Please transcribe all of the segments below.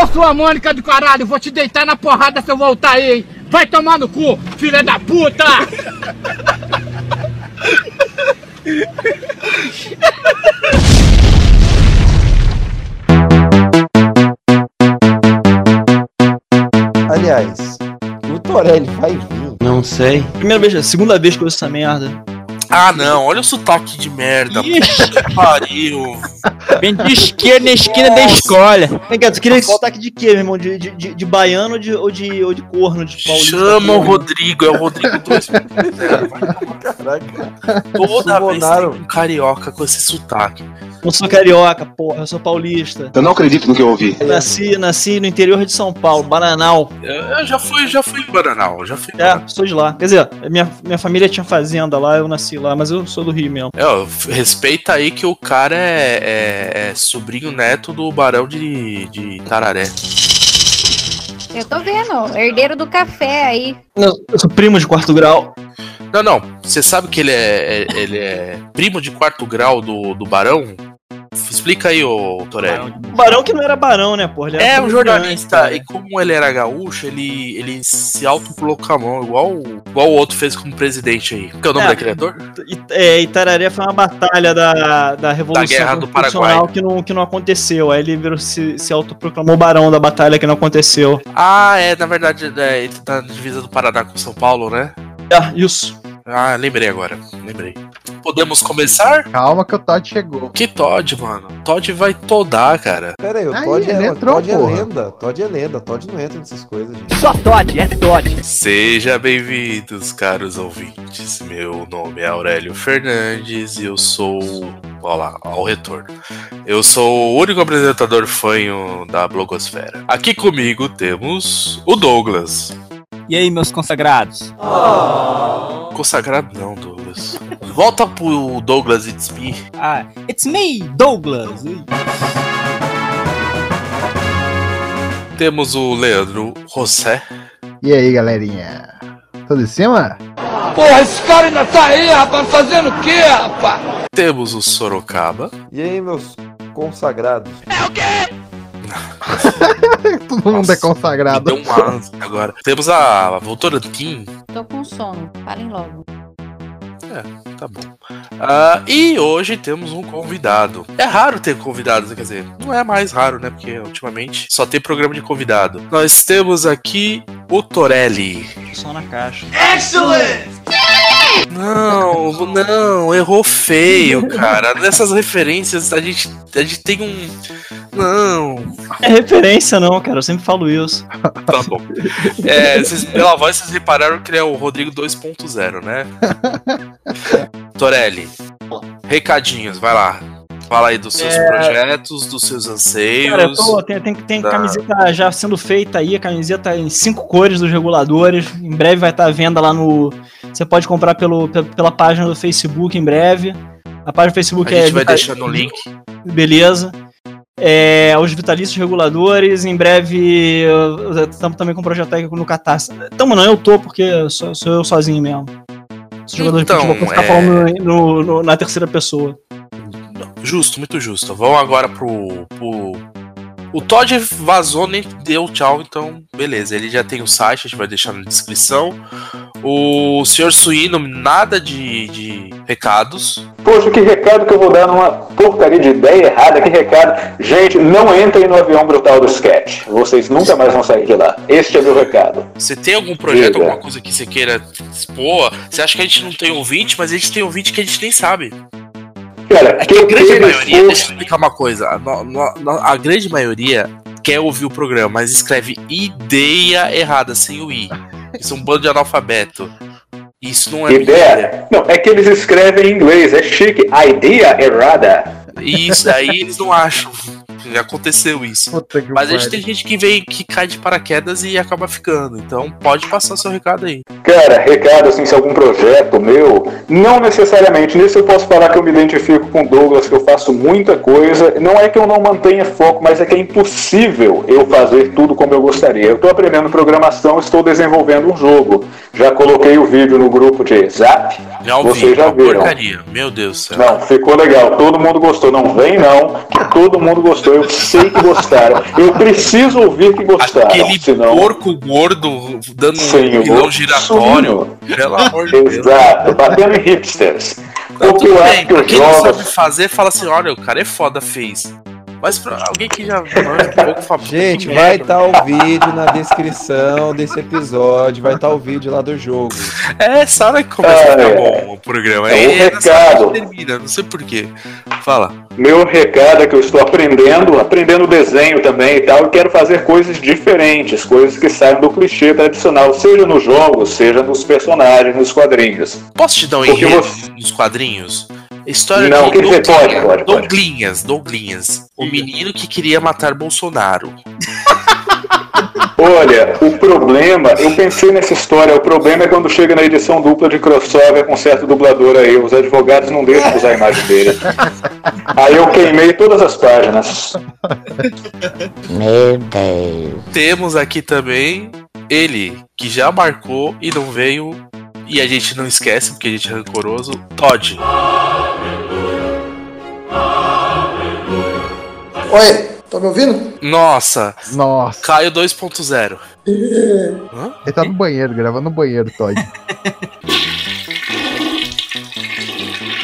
Ô sua Mônica do caralho, vou te deitar na porrada se eu voltar aí, hein? Vai tomar no cu, filha da puta! Aliás, o Torelli vai vir. Não sei. Primeira vez, segunda vez que eu ouço essa merda. Ah, não, olha o sotaque de merda. Ixi. que pariu. Bem de esquerda na esquina da escola. Vem cá, tu queria esse sotaque de quê, meu irmão? De, de, de, de baiano ou de, ou, de, ou de corno? De paulista? Chama o Rodrigo, é o Rodrigo 2.0. Caraca. Toda vez Sumonaram. tem um carioca com esse sotaque. Eu sou carioca, porra, eu sou paulista. Eu não acredito no que eu ouvi. Nasci, nasci no interior de São Paulo, Bananal. Eu, eu já fui, já fui em Bananal, já fui É, Bananal. sou de lá. Quer dizer, minha, minha família tinha fazenda lá, eu nasci lá, mas eu sou do Rio mesmo. É, respeita aí que o cara é, é- é sobrinho neto do Barão de, de Tararé. Eu tô vendo, herdeiro do café aí. Eu sou primo de quarto grau. Não, não. Você sabe que ele é, é- ele é primo de quarto grau do, do Barão? Explica aí, ô Torelli. Barão que não era barão, né, era É um jornalista, cara. e como ele era gaúcho, ele, ele se autoproclamou, igual, igual o outro fez como presidente aí. Qual é o nome É. daquele ator? É, Itararé foi uma batalha da, da Revolução Guerra do Paraguai. que não, que não aconteceu. Aí ele virou, se, se autoproclamou barão da batalha que não aconteceu. Ah, é, na verdade, é, ele tá na divisa do Paraná com São Paulo, né? Ah, isso. Ah, lembrei agora, lembrei. Podemos começar? Calma que o Todd chegou. Que Todd, mano. Todd vai todar, cara. Pera aí, o Aí, Todd é, entrou, Todd é lenda. Todd é lenda. Todd não entra nessas coisas, gente. Só Todd, é Todd. Seja bem-vindos, caros ouvintes. Meu nome é Aurélio Fernandes e eu sou. Olha lá, ao retorno. Eu sou o único apresentador fanho da blogosfera. Aqui comigo temos o Douglas. E aí, meus consagrados? Consagrado não, Douglas. Volta pro Douglas It's Me. Ah, it's me, Douglas. Temos o Leandro José. E aí, galerinha? Tudo em cima? Porra, esse cara ainda tá aí, rapaz, fazendo o quê, rapaz? Temos o Sorocaba. E aí, meus consagrados? Todo mundo Nossa, é consagrado. Deu um agora. Temos a Votorantim. Tô com sono, falem logo. Tá bom. Ah, e hoje temos um convidado. É raro ter convidados, quer dizer, não é mais raro, né? Porque ultimamente só tem programa de convidado. Nós temos aqui o Torelli. Só na caixa. Não, não, errou feio, cara. Nessas referências a gente, a gente tem um. Não, É referência, não, cara. Eu sempre falo isso. tá bom. É, vocês, pela voz vocês repararam que ele é o Rodrigo 2.0, né? Torelli, recadinhos, vai lá. Fala aí dos seus projetos, dos seus anseios. Cara, eu tô, tem, tem, tem da- camiseta já sendo feita aí, a camiseta em cinco cores dos reguladores. Em breve vai estar à venda lá no. Você pode comprar pelo, pe- pela página do Facebook em breve. A página do A Facebook gente é. vai Vita- deixar no link. Beleza. É, os vitalícios reguladores, em breve estamos também com um projeto técnico no Catarse. Tamo não, eu tô, porque sou, sou eu sozinho mesmo. Sou jogador Então, de futebol ficar é- falando no- no- na terceira pessoa. Justo, muito justo. Vamos agora pro. pro... O Todd vazou, nem deu tchau, então beleza. Ele já tem o site, a gente vai deixar na descrição. O senhor Suíno, nada de, de recados. Poxa, que recado que eu vou dar numa porcaria de ideia errada, que recado. Gente, não entrem no avião brutal do sketch. Vocês nunca mais vão sair de lá. Este é meu recado. Você tem algum projeto, Diga. alguma coisa que você queira expor? Você acha que a gente não tem ouvinte, mas a gente tem ouvinte que a gente nem sabe. Cara, É que a grande maioria, deixa eu explicar uma coisa. A grande maioria quer ouvir o programa, mas escreve ideia errada, sem o i. Isso é um bando de analfabeto. Isso não é mentira. Ideia? Não, é que eles escrevem em inglês, é chique. A ideia errada. Isso aí eles não acham. Já aconteceu isso. Mas a gente tem gente que vem, que cai de paraquedas e acaba ficando. Então pode passar seu recado aí. Cara, recado assim, se algum projeto meu, não necessariamente. Nisso eu posso falar que eu me identifico com o Douglas, que eu faço muita coisa. Não é que eu não mantenha foco, mas é que é impossível eu fazer tudo como eu gostaria. Eu estou aprendendo programação, estou desenvolvendo um jogo. Já coloquei o vídeo no grupo de Zap. Já Vocês ouvi, já uma viram. porcaria. Meu Deus do céu. Não, ficou legal. Todo mundo gostou. Não vem não, todo mundo gostou. Eu sei que gostaram. Eu preciso ouvir que gostaram. Aquele senão... porco gordo dando um Senhor, pilão giratório. Pelo amor de Deus. Exato, batendo em hipsters. Não, Porque tudo eu acho que os quem não sabe fazer, fala assim, olha, o cara é foda, fez. Mas pra alguém que já manja um pouco, fala, Gente, vai estar o vídeo na descrição desse episódio, vai estar o vídeo lá do jogo. É, essa hora que começa a Ah, ficar é. bom o programa. É um É, hora recado. termina, não sei porquê. Fala. Meu recado é que eu estou aprendendo, aprendendo desenho também e tal, e quero fazer coisas diferentes, coisas que saiam do clichê tradicional, seja nos jogos, seja nos personagens, nos quadrinhos. Posso te dar um Porque enredo você- nos quadrinhos? História Não, dizer, pode, pode, pode. Douglinhas, Douglinhas. O menino que queria matar Bolsonaro. Olha, o problema, eu pensei nessa história, o problema é quando chega na edição dupla de crossover com certo dublador aí, os advogados não deixam usar a imagem dele. Aí eu queimei todas as páginas. Meu Deus. Temos aqui também ele, que já marcou e não veio. E a gente não esquece, porque a gente é rancoroso. Todd. Oi, tá me ouvindo? Nossa, Nossa. Caio 2.0. Ele tá no banheiro, gravando no banheiro, Todd.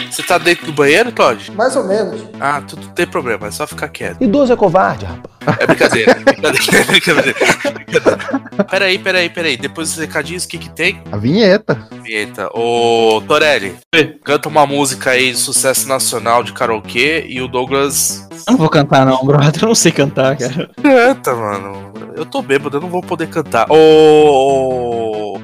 Você tá dentro do banheiro, Todd? Mais ou menos. Ah, tudo tem problema, é só ficar quieto. Idoso é covarde, rapaz. É brincadeira, é brincadeira, é brincadeira. é brincadeira. Peraí, peraí, peraí. Depois dos recadinhos, o que que tem? A vinheta. Vinheta. Ô, Torelli, canta uma música aí de sucesso nacional de karaokê e o Douglas Eu não vou cantar, não, brother. Eu não sei cantar, cara. canta, mano. Eu tô bêbado, eu não vou poder cantar. Ô.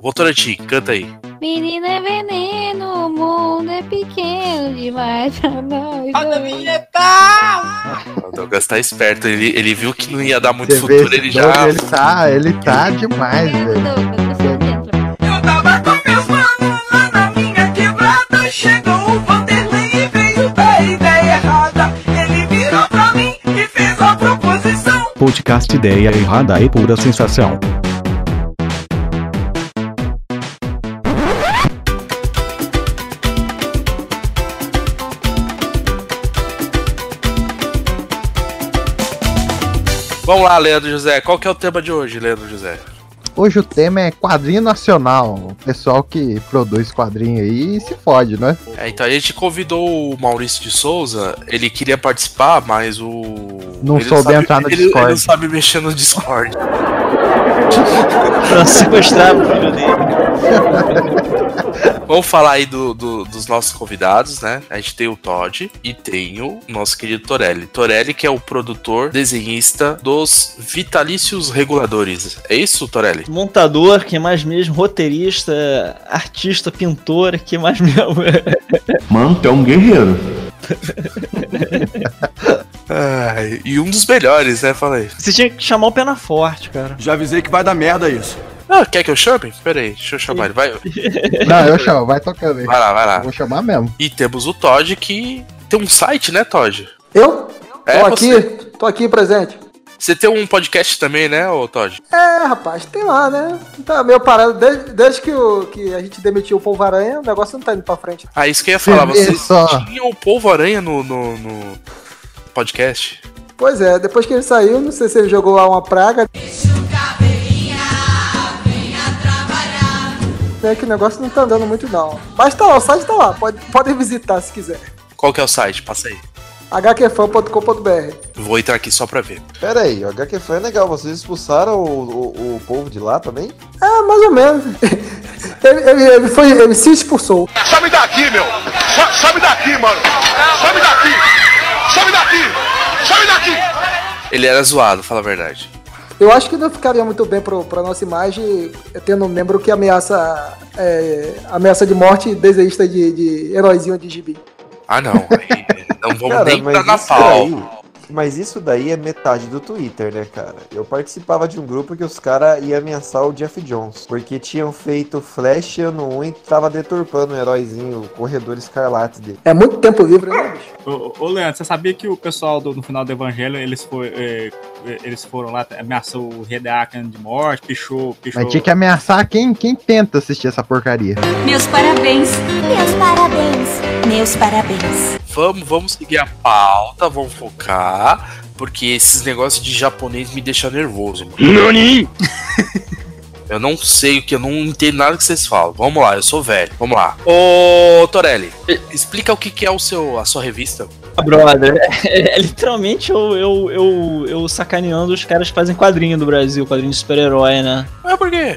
Votorantim, canta aí. Menina é veneno, o mundo é pequeno demais pra nós. O Douglas tá esperto, ele, ele viu que não ia dar muito Você futuro, ele já. ele tá, ele tá demais, velho. Eu tava com meus manos lá na minha quebrada. Chegou o Vanderlei e veio da ideia errada. Ele virou pra mim e fez a proposição. Podcast Ideia Errada e Pura Sensação. Vamos lá, Leandro José. Qual que é o tema de hoje, Leandro José? Hoje o tema é quadrinho nacional. O pessoal que produz quadrinho aí se fode, né? É, então a gente convidou o Maurício de Souza, ele queria participar, mas o. Não ele soube sabe- entrar no ele, Discord. Ele não sabe mexer no Discord. Pra sequestrar o filho dele. Vamos falar aí do- do- dos nossos convidados, né? A gente tem o Todd e tem o nosso querido Torelli. Torelli, que é o produtor, desenhista dos Vitalícios Reguladores. É isso, Torelli? Montador, que mais mesmo? Roteirista, artista, pintor, que mais mesmo? Mano, tu é um guerreiro. Ai, e um dos melhores, né? Fala aí. Você tinha que chamar o pena forte, cara. Já avisei que vai dar merda isso. Ah, quer que eu chame? Pera aí, deixa eu chamar ele. Vai, Não, eu chamo, vai tocando aí. vai lá, vai Eu lá. vou chamar mesmo. E temos o Todd, que tem um site, né, Todd? Eu? É, tô aqui, você. tô aqui presente. Você tem um podcast também, né, ô Todd? É, rapaz, tem lá, né? Tá meio parado. Desde, desde que, o, que a gente demitiu o Polvo Aranha, o negócio não tá indo pra frente. Ah, isso que eu ia Você falar. só. tinham o Polvo Aranha no, no, no podcast? Pois é, depois que ele saiu, não sei se ele jogou lá uma praga. É que o negócio não tá andando muito não. Mas tá lá, o site tá lá, pode, podem visitar se quiser. Qual que é o site? Passa aí. hqfan.com.br Vou entrar aqui só pra ver. Pera aí, o HQ foi legal, vocês expulsaram o, o, o povo de lá também? É, mais ou menos. ele, ele, ele foi, ele se expulsou. Sobe daqui, meu! Sobe daqui, mano! Sobe daqui! Sobe daqui! Sobe daqui! Ele era zoado, fala a verdade. Eu acho que não ficaria muito bem pro, pra nossa imagem tendo um membro que ameaça, é, ameaça de morte desenhista de, de heróizinho de gibi. Ah, não. não vamos Cara, nem pra na pau. aí- Mas isso daí é metade do Twitter, né, cara? Eu participava de um grupo que os caras iam ameaçar o Jeff Jones. Porque tinham feito Flash ano 1 e tava deturpando o heróizinho, o corredor escarlate dele. É muito tempo livre, né, bicho? Ô, ô, Leandro, você sabia que o pessoal do, no final do Evangelho, eles, foi, eh, eles foram lá, ameaçou o rei da Akan de morte, pichou, pichou... Mas tinha que ameaçar quem, quem tenta assistir essa porcaria. Meus parabéns. Meus parabéns. Meus parabéns. Vamos, vamos seguir a pauta, vamos focar, porque esses negócios de japonês me deixam nervoso, mano. Nani? Eu não sei o que, eu não entendo nada que vocês falam. Vamos lá, eu sou velho. Vamos lá. Ô, Torelli, explica o que, que é o seu, a sua revista. Ah, brother, é, é literalmente eu, eu, eu, eu sacaneando os caras que fazem quadrinho do Brasil, quadrinho de super-herói, né? É por quê?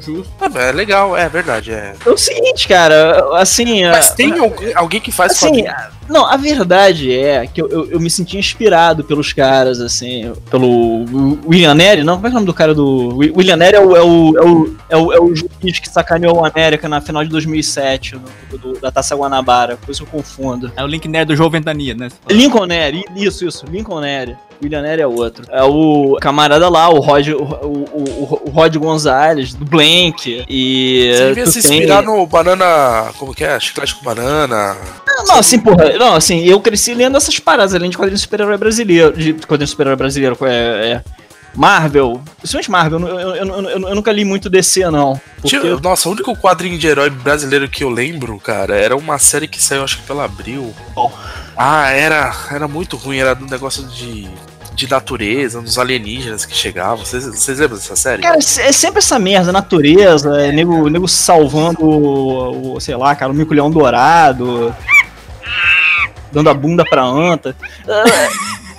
É, é legal, é verdade. É. É o seguinte, cara, assim. Mas a- tem alguém, alguém que faz Assim, quadrinho? Não, a verdade é que eu, eu, eu me senti inspirado pelos caras, assim, pelo William Nery, não, como é é o nome do cara do. Wi- William Nery é o, é o, é o, é o, é o juiz que sacaneou o América na final de 2007, no, do- da Taça Guanabara, por isso eu confundo. É o Link Nerd do João Ventania, né? Lincoln Nery, isso, isso, Lincoln Nery. William Nery é outro. É o camarada lá, o Rod, o, o, o- Rod Gonzalez, do Blank. E. Você devia se tem- inspirar no banana. Como que é? Chiclete com banana. Não, assim, porra, não, assim, eu cresci lendo essas paradas, além de quadrinho super-herói brasileiro, de quadrinho super-herói brasileiro, é, é Marvel, principalmente Marvel, eu, eu, eu, eu- nunca li muito DC, não. Porque nossa, o único quadrinho de herói brasileiro que eu lembro, cara, era uma série que saiu, acho que pela Abril. Ah, era, era muito ruim, era um negócio de, de natureza, dos alienígenas que chegavam. Vocês, vocês lembram dessa série? Cara, é sempre essa merda, natureza, é nego, nego salvando o, o, sei lá, cara, o mico-leão dourado, dando a bunda pra anta.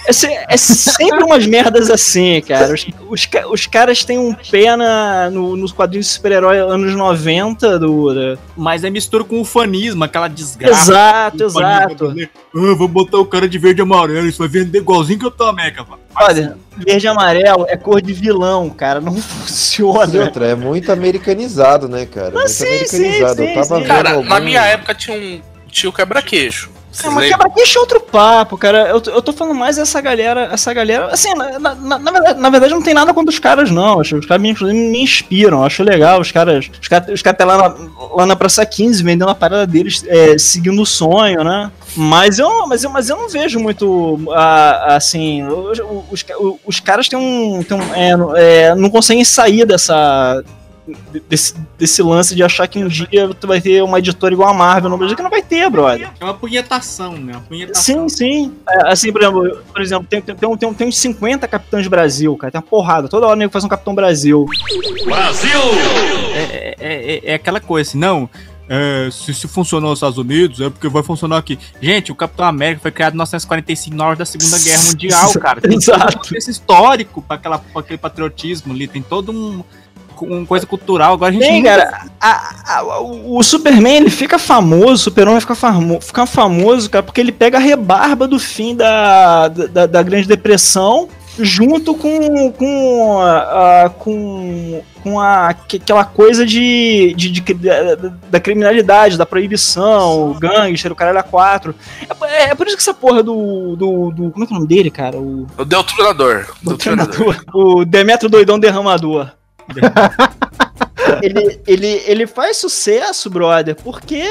É, é se- é sempre umas merdas assim, cara. Os, os, os caras têm um pé na, no, nos quadrinhos de super-herói anos 90 do. Mas é mistura com o fanismo, aquela desgraça. Exato, exato. Ah, vou botar o cara de verde e amarelo, isso vai vender igualzinho que eu tô Meca, mano. Olha, verde e amarelo é cor de vilão, cara. Não E funciona. outra, é muito americanizado, né, cara? muito sim, americanizado. sim, eu tava sim. vendo Cara, algum- na minha época tinha um. Tinha o quebra-queixo. Vocês Não, mas quebra-queixo é outro papo, cara. Eu, tô- eu tô falando mais dessa galera, essa galera. Assim, na, na, na- na verdade, na verdade, não tem nada contra os caras, não. Os caras me, me inspiram. Acho legal. Os caras. Os caras os caras tá lá na, lá na Praça 15 vendendo a parada deles, é, seguindo o sonho, né? Mas eu, mas eu, mas eu não vejo muito. ah, assim. Os, os, os caras têm um. Têm um é, é, não conseguem sair dessa. Desse, desse lance de achar que um dia tu vai ter uma editora igual a Marvel no Brasil, que não vai ter, brother. É uma punhetação, né? Uma punhetação. Sim, sim. É, assim, por exemplo, por exemplo tem, tem, tem, tem, tem uns 50 Capitães Brasil, cara. Tem uma porrada. Toda hora o nego faz um Capitão Brasil. É, é, é- é aquela coisa assim, não. é, se, se funcionou nos Estados Unidos, é porque vai funcionar aqui. Gente, o Capitão América foi criado em 1945, na hora da Segunda Guerra Mundial, cara. Tem todo um histórico para aquela, pra aquele patriotismo ali. Tem todo um. Uma coisa cultural. Agora a gente. Nunca- cara. a- a- o o Superman, ele fica famoso, o Super-Homem fica, famo, fica famoso, cara, porque ele pega a rebarba do fim da, da, da Grande Depressão junto com com a, a- com, com a, que- aquela coisa de, de, de- da, da criminalidade, da proibição, o gangster, o caralho a quatro. É, é por isso que essa porra do, do, do- como é que é o nome dele, cara? O, O Deltronador. o o Demetrio Doidão Derramador. Ele, ele, ele faz sucesso, brother, porque,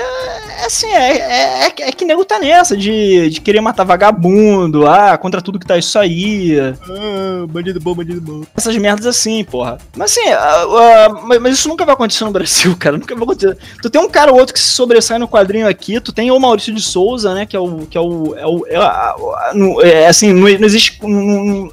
assim, é, é, é, é que nego tá nessa de, de querer matar vagabundo, ah, contra tudo que tá isso aí. Ah, bandido bom, bandido bom. Essas merdas assim, porra. Mas assim, ah, ah, mas, mas isso nunca vai acontecer no Brasil, cara. Nunca vai acontecer. Tu tem um cara ou outro que se sobressai no quadrinho aqui, tu tem o Maurício de Souza, né? Que é o. Que é o. É, o, é, é, assim, não, não existe. Não, não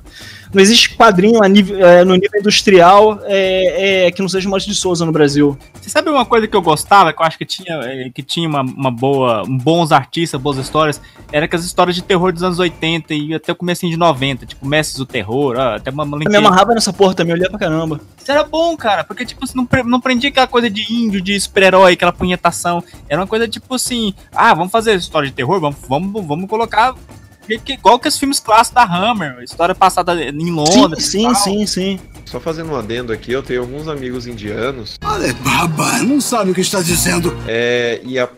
existe quadrinho nível, é, no nível industrial é, é, que não seja Maurício de Souza no Brasil. Você sabe uma coisa que eu gostava, que eu acho que tinha, eh, que tinha uma, uma boa, bons artistas, boas histórias, era que as histórias de terror dos anos 80 e até o começo de 90, tipo Mestres do Terror, ah, até uma Eu me amarrava nessa porra também, eu lia pra caramba. Isso era bom, cara, porque, tipo, você não, não prendia aquela coisa de índio, de super-herói, aquela punhetação. Era uma coisa, tipo assim, ah, vamos fazer história de terror, vamos, vamos, vamos colocar. Que- que- Igual que os filmes clássicos da Hammer, história passada em Londres. Sim, e tal. sim, sim. Só fazendo um adendo aqui, eu tenho alguns amigos indianos. Olha, baba, não sabe o que está dizendo. É, e a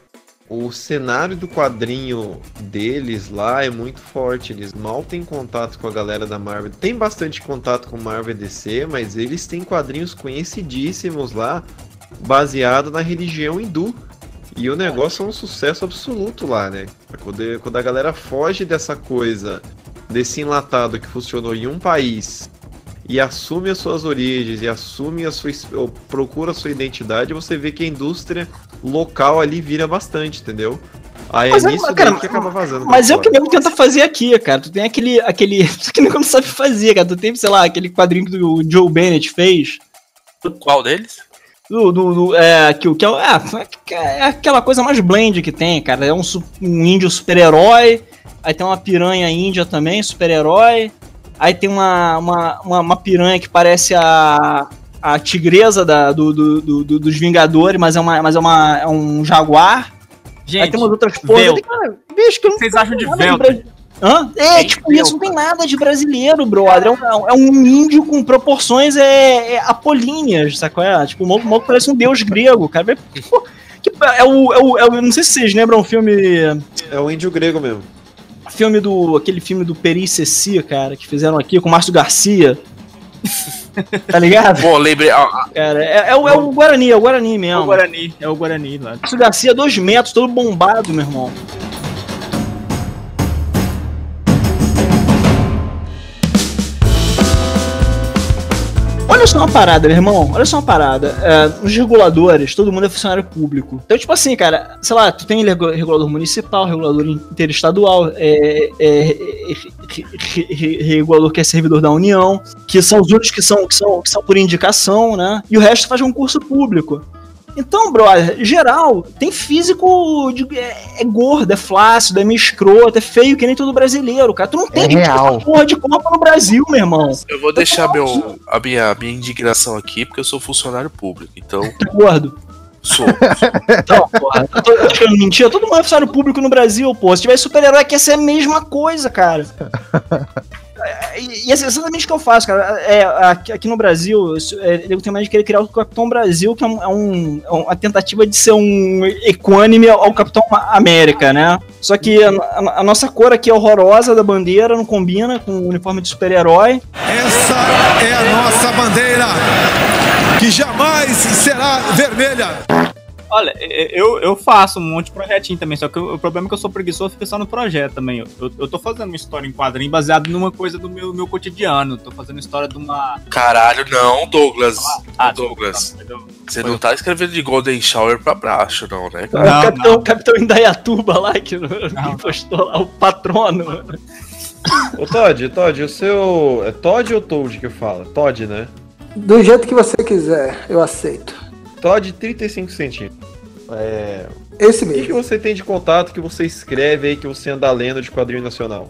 o cenário do quadrinho deles lá é muito forte. Eles mal têm contato com a galera da Marvel. Tem bastante contato com Marvel e DC, mas eles têm quadrinhos conhecidíssimos lá, baseado na religião hindu. E o negócio é um sucesso absoluto lá, né? Quando, quando a galera foge dessa coisa, desse enlatado que funcionou em um país e assume as suas origens e assume a sua procura a sua identidade, você vê que a indústria local ali vira bastante, entendeu? Aí Mas é é- nisso cara, que acaba vazando. Mas é o que nego tenta fazer aqui, cara. Tu tem aquele. aquele Isso que não sabe fazer, cara. Tu tem, sei lá, aquele quadrinho que o Joe Bennett fez. Qual deles? Do, do, do- é, que, que é, o- é, é aquela coisa mais blend que tem, cara. É um, um índio super-herói. Aí tem uma piranha índia também, super-herói. Aí tem uma, uma, uma, uma piranha que parece a, a tigresa da, do, do, do- do- dos Vingadores, mas é, uma, mas é, uma, é um jaguar. Gente, aí tem umas outras cara, bicho, que não Vocês acham de? Bra- Hã? É, Tem tipo isso, não tem nada de brasileiro, brother. É um, é um índio com proporções é, é apolíneas, qual é? Tipo, o maluco, o maluco parece um deus grego, cara. Pô, que- é, o, é, o, é o- Não sei se vocês lembram o filme. É o índio grego mesmo. Filme do. Aquele filme do Peri Ceci, cara, que fizeram aqui com o Márcio Garcia. tá ligado? Pô, lembrei. ah, ah, Cara, é, é o, é o Guarani, é o Guarani É mesmo. o Guarani, é o Guarani lá. Márcio Garcia, dois metros, todo bombado, meu irmão. Olha só uma parada, meu irmão. Olha só uma parada. É, os reguladores, todo mundo é funcionário público. Então, tipo assim, cara, sei lá, tu tem regu- regulador municipal, regulador interestadual, é, é, é, re- re- re- regulador que é servidor da União, que são os únicos que são, que são, que são por indicação, né? E o resto faz concurso público. Então, brother, geral, tem físico de- é, é gordo, é flácido, é meio escroto, é feio que nem todo brasileiro, cara. Tu não tem É que real. porra de Copa no Brasil, meu irmão. eu vou deixar meu, a minha, minha indignação aqui, porque eu sou funcionário público. Então, é gordo. sou. Não, porra. Eu tô eu tô achando mentira. Todo mundo é funcionário público no Brasil, pô. Se tivesse super-herói, aqui ia ser a mesma coisa, cara. É, E, e é exatamente o que eu faço, cara. É, aqui, no Brasil, eu tenho mais de querer criar o Capitão Brasil, que é, um- é é uma tentativa de ser um equânime ao Capitão América, né? Só que a, a- a nossa cor aqui é horrorosa da bandeira, não combina com o uniforme de super-herói. Essa é a nossa bandeira, que jamais será vermelha. Olha, eu, eu faço um monte de projetinho também, só que o, o problema é que eu sou preguiçoso e fico só no projeto também. Eu, eu, eu tô fazendo uma história em quadrinho baseado numa coisa do meu, meu cotidiano. Tô fazendo história de uma. Caralho, não, Douglas. Ah, Douglas. Você não tá escrevendo de Golden Shower pra baixo, não, né? o Capitão, Capitão Indaiatuba lá, que, que postou lá, o patrono. Ô Todd, Todd, o seu. É Todd ou Toad que fala? Todd, né? Do jeito que você quiser, eu aceito. Todd 35 centímetros. É. Esse O que, que mesmo. você tem de contato que você escreve aí que você anda lendo de quadrinho nacional?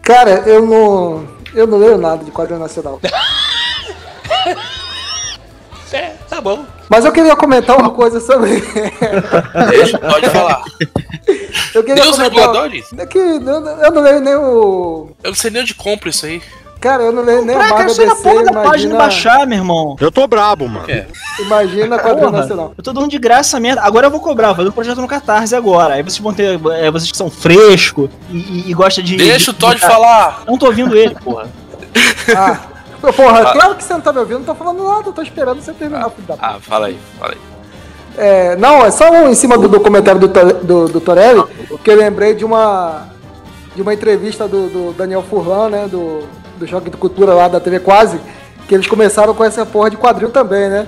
Cara, eu não. Eu não leio nada de quadrinho nacional. É, tá bom. Mas eu queria comentar uma coisa sobre. Deixa, pode falar. Eu queria Deus comentar. reguladores? É que eu, eu não leio nem o. Eu não sei nem onde compra isso aí. Cara, eu não leio nem o Pra Marvel cacete na DC, porra da página baixar, meu irmão. Eu tô brabo, mano. imagina quadrinho Porra, nacional. Eu tô dando de graça essa merda. Agora eu vou cobrar, vou fazer um projeto no Catarse agora. Aí vocês vão ter. é, vocês que são frescos e, e, e gostam de. Deixa o de- Todd de- falar. Não tô ouvindo ele, porra. Ah, porra, claro que você não tá me ouvindo, não tô falando nada, eu tô esperando você terminar. da Ah, fala aí, fala aí. É, não, é só um em cima do documentário do, do, do Torelli, que eu lembrei de uma de uma entrevista do, do Daniel Furlan, né, do, do Choque de Cultura lá da TV Quase, que eles começaram com essa porra de quadril também, né?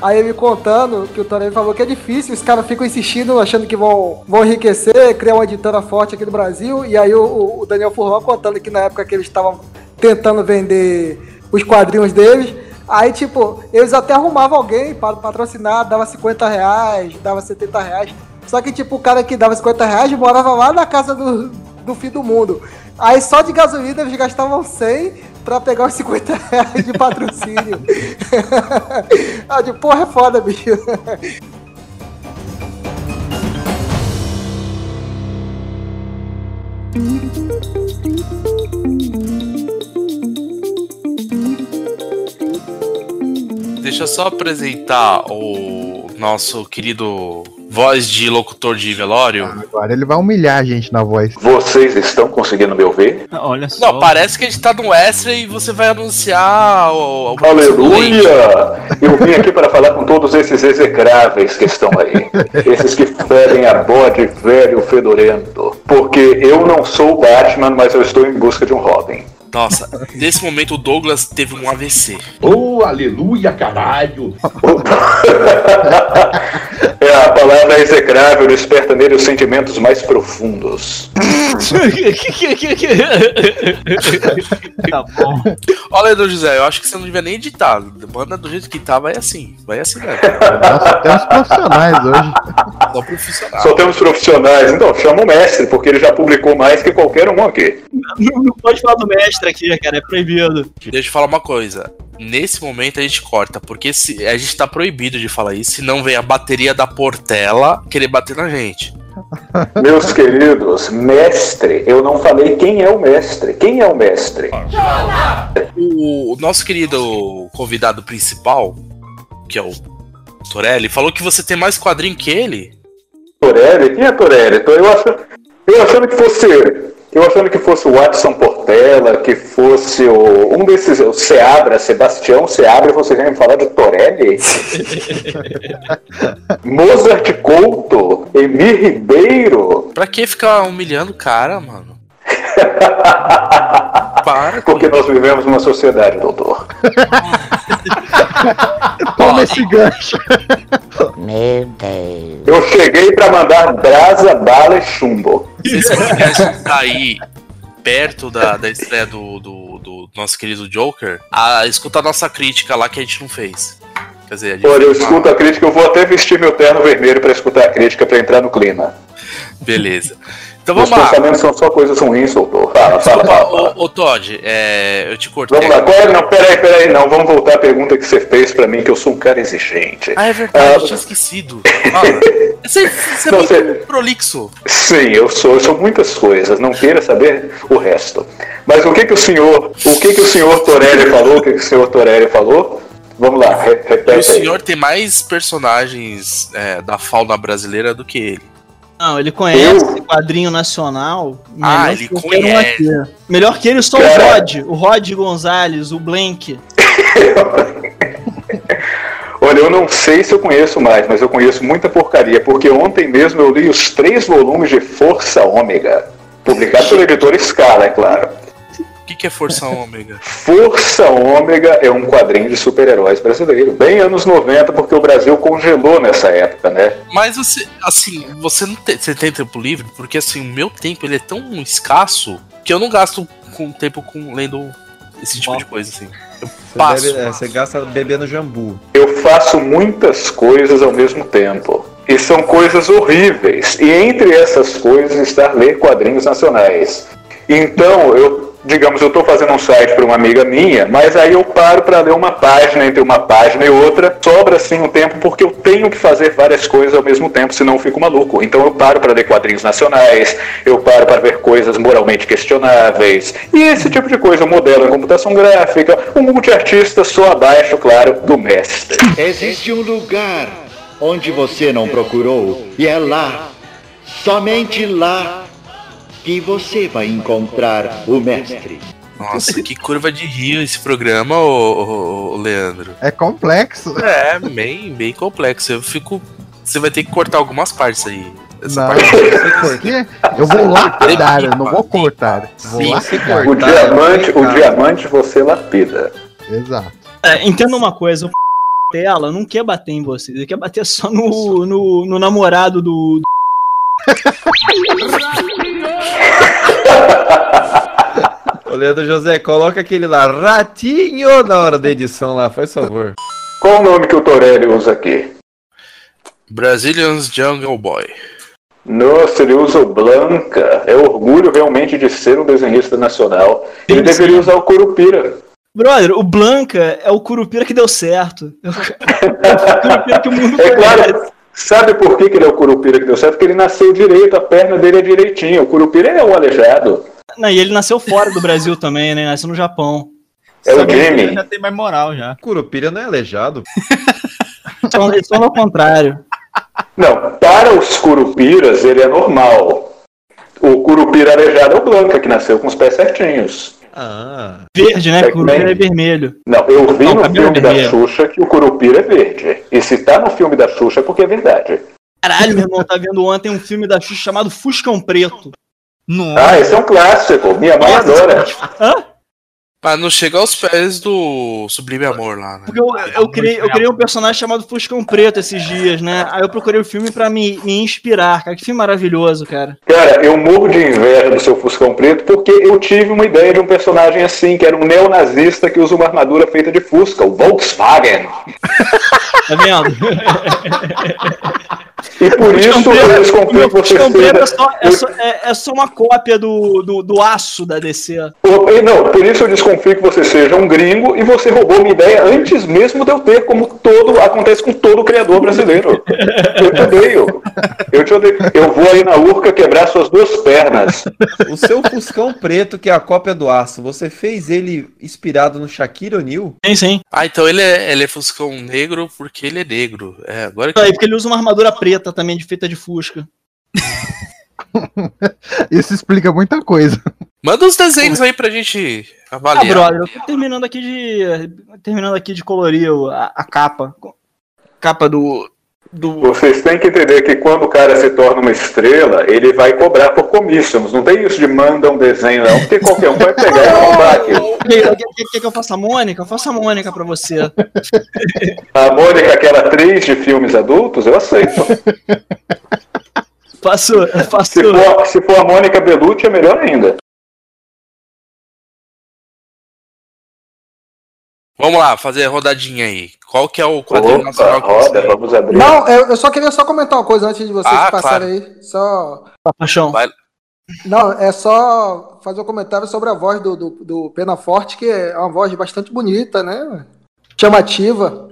Aí ele contando que o Torelli falou que é difícil, os caras ficam insistindo, achando que vão, vão enriquecer, criar uma editora forte aqui no Brasil, e aí o, o Daniel Furlan contando que na época que eles estavam tentando vender os quadrinhos deles, Aí, tipo, eles até arrumavam alguém para patrocinar, dava 50 reais, dava 70 reais. Só que, tipo, o cara que dava 50 reais morava lá na casa do, do fim do mundo. Aí só de gasolina eles gastavam 100 pra pegar os 50 reais de patrocínio. ah, de porra é foda, bicho. Deixa eu só apresentar o nosso querido voz de locutor de velório. Agora ele vai humilhar a gente na voz. Vocês estão conseguindo me ouvir? Olha só. Não, parece que a gente tá no extra e você vai anunciar o. o Aleluia! Eu vim aqui para falar com todos esses execráveis que estão aí. Esses que fedem a bode velho fedorento. Porque eu não sou o Batman, mas eu estou em busca de um Robin. Nossa, nesse momento o Douglas teve um AVC. Oh, aleluia, caralho! É a palavra execrável desperta nele os sentimentos mais profundos. Tá bom. Ó, Leandro José, eu acho que você não devia nem editar. Manda do jeito que tá, vai assim. Vai assim, velho. Nossa, temos profissionais hoje. Só profissional. Só temos profissionais. Então, chama o mestre, porque ele já publicou mais que qualquer um aqui. Não, não pode falar do mestre aqui, cara, é proibido. Deixa eu falar uma coisa. Nesse momento a gente corta, porque se, a gente tá proibido de falar isso, senão vem a bateria da Portela querer bater na gente. Meus queridos, mestre, eu não falei quem é o mestre. Quem é o mestre? O, o nosso querido convidado principal, que é o Torelli, falou que você tem mais quadrinho que ele. Torelli? Quem é Torelli? Então, Eu achando, eu achando que fosse. Eu achando que fosse o Watson Portela, que fosse o, um desses, o Seabra, Sebastião Seabra, você já me falar de Torelli? Mozart Couto, Emir Ribeiro. Pra que ficar humilhando o cara, mano? Para. Porque nós vivemos numa sociedade, doutor. Toma esse gancho. Meu Deus. Eu cheguei pra mandar brasa, bala e chumbo. Se esse podcast sair perto da, da estreia do, do, do nosso querido Joker, a, escuta a nossa crítica lá que a gente não fez. Quer dizer, a gente Olha, eu escuto a crítica, eu vou até vestir meu terno vermelho pra escutar a crítica, pra entrar no clima. Beleza. Então vamos lá. pensamentos são só coisas ruins, doutor. Fala, fala, fala. Ô, ô, Todd, é, eu te cortei. Vamos lá, qual é? Não, peraí, peraí, não. Vamos voltar à pergunta que você fez pra mim, que eu sou um cara exigente. Ah, é verdade, eu tinha esquecido. Fala. Você, você é Não, muito você- prolixo. Sim, eu sou, eu sou muitas coisas, não queira saber o resto. Mas o que que o senhor, o que que o senhor Torelli falou, o que que o senhor Torelli falou? Vamos lá, re- E o repete aí. senhor tem mais personagens é, da fauna brasileira do que ele. Não, ele conhece quadrinho nacional. Ah, melhor ele um conhece. aqui. Melhor que ele, só Cara. o Rod. O Rod Gonzalez, o Blank. Olha, eu não sei se eu conheço mais, mas eu conheço muita porcaria, porque ontem mesmo eu li os três volumes de Força Ômega, publicados pela editora Scala, é claro. O que, que é Força Ômega? Força Ômega é um quadrinho de super-heróis brasileiro, bem anos 90, porque o Brasil congelou nessa época, né? Mas você, assim, você não tem, você tem tempo livre? Porque assim, o meu tempo ele é tão escasso que eu não gasto com tempo com lendo esse tipo de coisa assim. Eu Você, passo. bebe- é, você gasta bebendo jambu. Eu faço muitas coisas ao mesmo tempo. E são coisas horríveis. E entre essas coisas está ler quadrinhos nacionais. Então, eu, digamos, eu estou fazendo um site para uma amiga minha, mas aí eu paro para ler uma página entre uma página e outra. Sobra assim um tempo porque eu tenho que fazer várias coisas ao mesmo tempo, senão eu fico maluco. Então eu paro para ler quadrinhos nacionais, eu paro para ver coisas moralmente questionáveis. E esse tipo de coisa, eu modelo em computação gráfica, um multiartista só abaixo, claro, do mestre. Existe um lugar onde você não procurou, e é lá, somente lá, que você vai encontrar o mestre. Nossa, que curva de rio esse programa, ô, ô- ô, Leandro. É complexo. É, bem, bem complexo. Eu fico. Você vai ter que cortar algumas partes aí. Essa Não, parte? Eu vou lapidar, eu não vou cortar. Vou Sim, lapidar. O diamante, o diamante você lapida. Exato. É, entenda uma coisa, o dela não quer bater em vocês, ele quer bater só no, no, no namorado do. Ô, Leandro José, coloca aquele lá, ratinho, na hora da edição lá, faz favor. Qual o nome que o Torelli usa aqui? Brazilians Jungle Boy. Nossa, ele usa o Blanca. É orgulho realmente de ser um desenhista nacional. Ele Sim, deveria usar o Curupira. Brother, o Blanca é o Curupira que deu certo. É o Curupira que o mundo É conhece. claro, sabe por que, que ele é o Curupira que deu certo? Porque ele nasceu direito, a perna dele é direitinha. O Curupira é um aleijado. Não, e ele nasceu fora do Brasil também, né? Nasceu no Japão. É o Ele Jimmy. já tem mais moral já. Curupira não é aleijado. Só, só no contrário. Não, para os curupiras ele é normal. O curupira arejado é o Blanca, que nasceu com os pés certinhos. Ah. Verde, né? É Curupira é vermelho. Não, eu vi Não, no cabelo filme da. Xuxa que o curupira é verde. E se tá no filme da Xuxa é porque é verdade. Caralho, meu irmão, tá vendo ontem um filme da Xuxa chamado Fuscão Preto. Ah, esse é um clássico. Minha mãe adora. Pra não chegar aos pés do Sublime Amor lá, né? Porque eu, eu, criei, eu criei um personagem chamado Fuscão Preto esses dias, né? Aí eu procurei o filme pra me, me inspirar, cara. Que filme maravilhoso, cara. Cara, eu morro de inveja do seu Fuscão Preto porque eu tive uma ideia de um personagem assim, que era um neonazista que usa uma armadura feita de Fusca, o Volkswagen. Tá vendo? E por isso eu desconfio que você é seja... só, é, só, é- é só uma cópia do, do, do aço da DC. O- e Não, por isso eu desconfio que você seja um gringo e você roubou minha ideia antes mesmo de eu ter, como todo acontece com todo criador brasileiro. Eu te odeio. Eu te odeio. Eu vou aí na urca quebrar suas duas pernas. O seu Fuscão Preto, que é a cópia do aço, você fez ele inspirado no Shaquille O'Neal? Sim, sim. Ah, então ele é, ele é Fuscão negro porque ele é negro. É, agora que. Aí, porque ele usa uma armadura preta também, de feita de Fusca. Isso explica muita coisa. Manda os desenhos aí pra gente Ah, avaliar. brother, eu tô terminando aqui de. Terminando aqui de colorir a, a capa. Capa do. Do. Vocês têm que entender que quando o cara se torna uma estrela, ele vai cobrar por commissions. Não tem isso de manda um desenho, não, porque qualquer um vai pegar e roubar aquilo. Quer, quer que eu faça a Mônica? Eu faço a Mônica pra você. A Mônica, aquela atriz de filmes adultos, eu aceito. Faço. faço... Se for, se for a Mônica Bellucci, é melhor ainda. Vamos lá, fazer a rodadinha aí. Qual que é o quadrinho Opa, nacional que roda, você... vamos abrir. Não, eu, eu só queria só comentar uma coisa antes de vocês Ah, passarem aí. Só. Paixão. Vai... Não, é só fazer um comentário sobre a voz do, do, do Pena Forte, que é uma voz bastante bonita, né? Chamativa.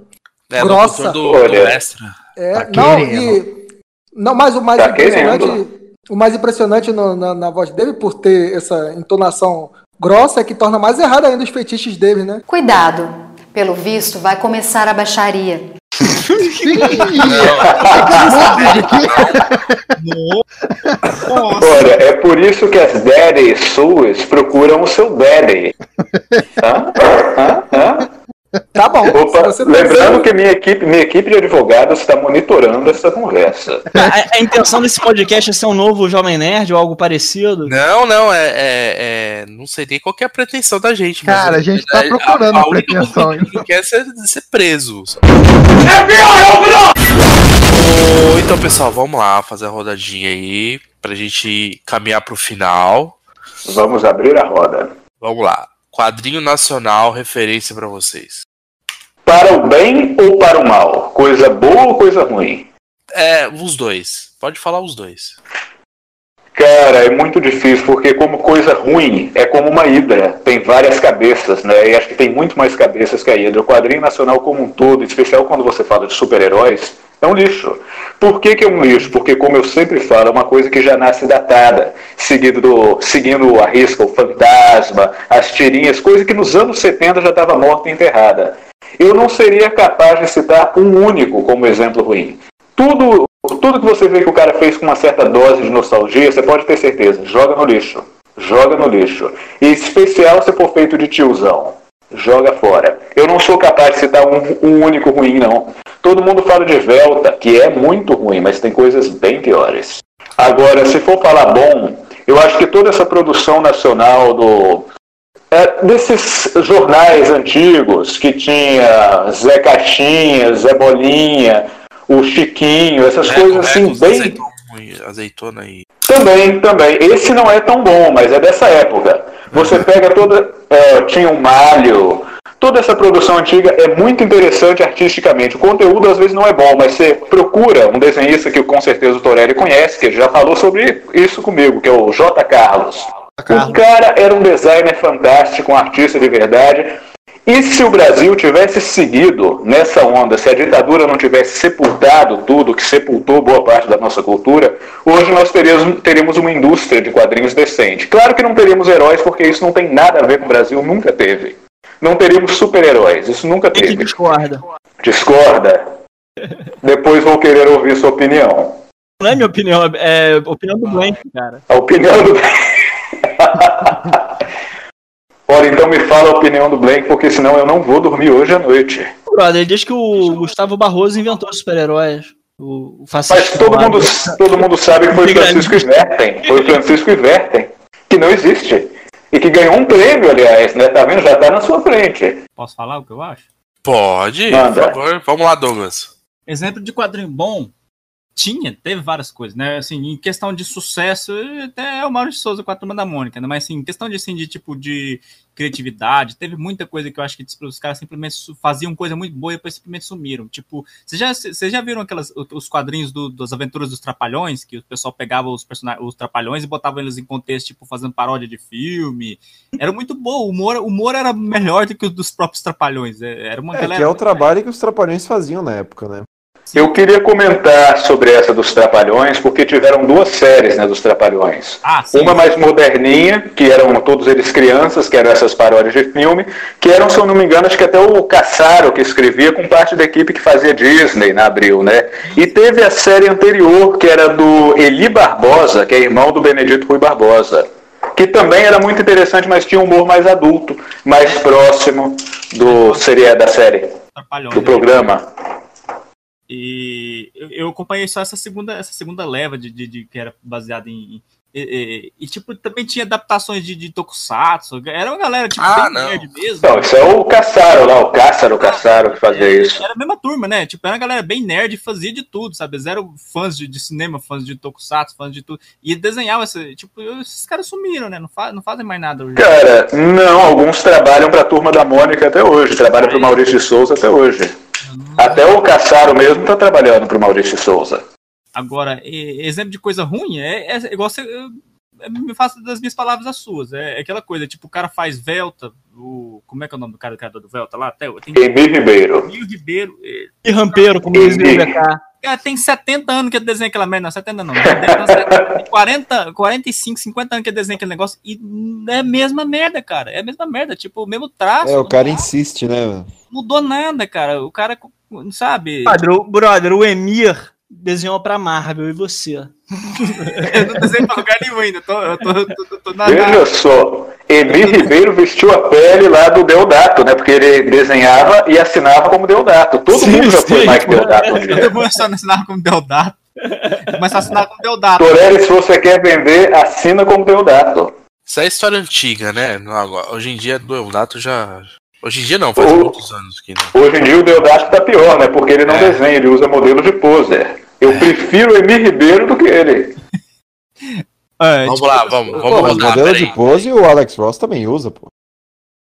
É, grossa. do, do extra. É, Tá não, e. Não, mas o mais Tá impressionante. querendo. O mais impressionante no- na, na voz dele, por ter essa entonação grossa, é que torna mais errado ainda os feitiços dele, né? Cuidado, pelo visto vai começar a baixaria. Olha, é por isso que as daddies suas procuram o seu daddy. Hã? Hã? Hã? Tá bom. Opa, tá lembrando que minha equipe, minha equipe de advogados está monitorando essa conversa. A, a intenção desse podcast é ser um novo Jovem Nerd ou algo parecido? Não, não, é, é- é- Não sei nem qual que é a pretensão da gente. Cara, na a gente tá verdade, procurando a, a a única pretensão que a gente quer é ser, ser preso. É Então, pessoal, vamos lá fazer a rodadinha aí pra gente caminhar pro final. Vamos abrir a roda. Vamos lá. Quadrinho nacional, referência pra vocês. Para o bem ou para o mal? Coisa boa ou coisa ruim? É, os dois. Pode falar os dois. Cara, é muito difícil, porque como coisa ruim, é como uma hidra, tem várias cabeças, né? E acho que tem muito mais cabeças que a hidra. O quadrinho nacional como um todo, em especial quando você fala de super-heróis, é um lixo. Por que, que é um lixo? Porque, como eu sempre falo, é uma coisa que já nasce datada, seguido do, seguindo a risca, o fantasma, as tirinhas, coisa que nos anos 70 já estava morta e enterrada. Eu não seria capaz de citar um único como exemplo ruim. Tudo, tudo que você vê que o cara fez com uma certa dose de nostalgia, você pode ter certeza, joga no lixo. Joga no lixo. E especial se for feito de tiozão. Joga fora. Eu não sou capaz de citar um, um único ruim, não. Todo mundo fala de Velta, que é muito ruim, mas tem coisas bem piores. Agora, se for falar bom, eu acho que toda essa produção nacional do, é, desses jornais antigos que tinha Zé Caixinha, Zé Bolinha, o Chiquinho, essas Reco, coisas assim Reco, bem. azeitona, azeitona aí. Também, também. Esse não é tão bom, mas é dessa época. Você pega toda. é, tinha um malho. Toda essa produção antiga é muito interessante artisticamente. O conteúdo às vezes não é bom, mas você procura um desenhista que com certeza o Torelli conhece, que ele já falou sobre isso comigo, que é o J. Carlos. O cara era um designer fantástico, um artista de verdade. E se o Brasil tivesse seguido nessa onda, se a ditadura não tivesse sepultado tudo, que sepultou boa parte da nossa cultura, hoje nós teríamos, teríamos uma indústria de quadrinhos decente. Claro que não teríamos heróis, porque isso não tem nada a ver com o Brasil, nunca teve. Não teríamos super-heróis, isso nunca teve. discorda? Discorda? Depois vou querer ouvir sua opinião. Não é minha opinião, é a opinião do Blank, cara. A opinião do. Olha, então me fala a opinião do Blank, porque senão eu não vou dormir hoje à noite. Brother, ele diz que o Gustavo Barroso inventou os super-heróis. O, o Mas todo mundo, do- todo mundo sabe que foi o Francisco Iverten. Foi o Francisco Iverten, que não existe. E que ganhou um prêmio, aliás, né? Tá vendo? Já tá na sua frente. Posso falar o que eu acho? Pode, Manda. por favor. Vamos lá, Douglas. Exemplo de quadrinho bom, tinha, teve várias coisas, né? Assim, em questão de sucesso, até é o Mauro de Souza com a turma da Mônica, né? Mas assim, em questão de, assim, de tipo de criatividade, teve muita coisa que eu acho que tipo, os caras simplesmente faziam coisa muito boa e depois simplesmente sumiram. Tipo, vocês já, vocês já viram aquelas, os quadrinhos do- das aventuras dos Trapalhões, que o pessoal pegava os, personagens, os Trapalhões e botava eles em contexto, tipo, fazendo paródia de filme. Era muito bom, o humor, o humor era melhor do que o dos próprios Trapalhões. é- Era uma É, galera. que é o trabalho que os trapalhões faziam na época, né? Eu queria comentar sobre essa dos Trapalhões, porque tiveram duas séries né, dos Trapalhões. Ah, Uma mais moderninha, que eram todos eles crianças, que eram essas paródias de filme, que eram, se eu não me engano, acho que até o Caçaro que escrevia com parte da equipe que fazia Disney na Abril, né? E teve a série anterior, que era do Eli Barbosa, que é irmão do Benedito Rui Barbosa. Que também era muito interessante, mas tinha um humor mais adulto, mais próximo do seria da série, do programa. E eu, acompanhei só essa segunda, essa segunda leva de, de, de- que era baseada em. E, e- e, tipo, também tinha adaptações de, de Tokusatsu. Era uma galera, tipo, Ah, bem não. nerd mesmo. Não, isso é o Caçaro lá, o Cássaro, o Caçaro que fazia isso. Era a mesma turma, né? Tipo, era uma galera bem nerd e fazia de tudo, sabe? Eles eram fãs de, de cinema, fãs de Tokusatsu, fãs de tudo. E desenhavam esse. Tipo, esses caras sumiram, né? Não, fa não fazem mais nada hoje. Cara, não, alguns trabalham para a turma da Mônica até hoje, trabalham para o Maurício de Souza até hoje. Até o Caçaro mesmo está trabalhando para o Maurício Souza. Agora, exemplo de coisa ruim é, é igual você. eu- eu me faço das minhas palavras as suas. É, é aquela coisa, tipo, o cara faz Velta, o. Como é que é o nome do cara, do criador do Velta lá? Até, tem Emir Ribeiro. Emir Ribeiro. é, E rampeiro, como dizia o Emir. Cara, tem 70 anos que ele desenha aquela merda. Não, 70 não. 70, 70, tem 40, 45, 50 anos que ele desenha aquele negócio. E é a mesma merda, cara. É a mesma merda. Tipo, o mesmo traço. É, o cara insiste, né? Não mudou nada, cara. O cara, sabe? Brother, o Emir desenhou pra Marvel e você. Eu não desenho pra lugar nenhum ainda. Tô, eu tô, tô, tô, tô na. Veja só, Emir Ribeiro vestiu a pele lá do Deodato, né? Porque ele desenhava e assinava como Deodato. Todo Sim, mundo já foi sim. Mike Deodato. Todo mundo só assinar como Deodato. A assinar como Deodato. Torelli, se você quer vender, assina como Deodato. Isso é história antiga, né? Hoje em dia, Deodato já. Hoje em dia não, faz O- muitos anos que não. Hoje em dia o Deodato tá pior, né? Porque ele não É. desenha, ele usa modelo de poser. Eu prefiro o Emir Ribeiro do que ele. É, Vamos tipo, lá, vamos, Pô, vamos mas mudar, modelo de pose o Alex Ross também usa, pô.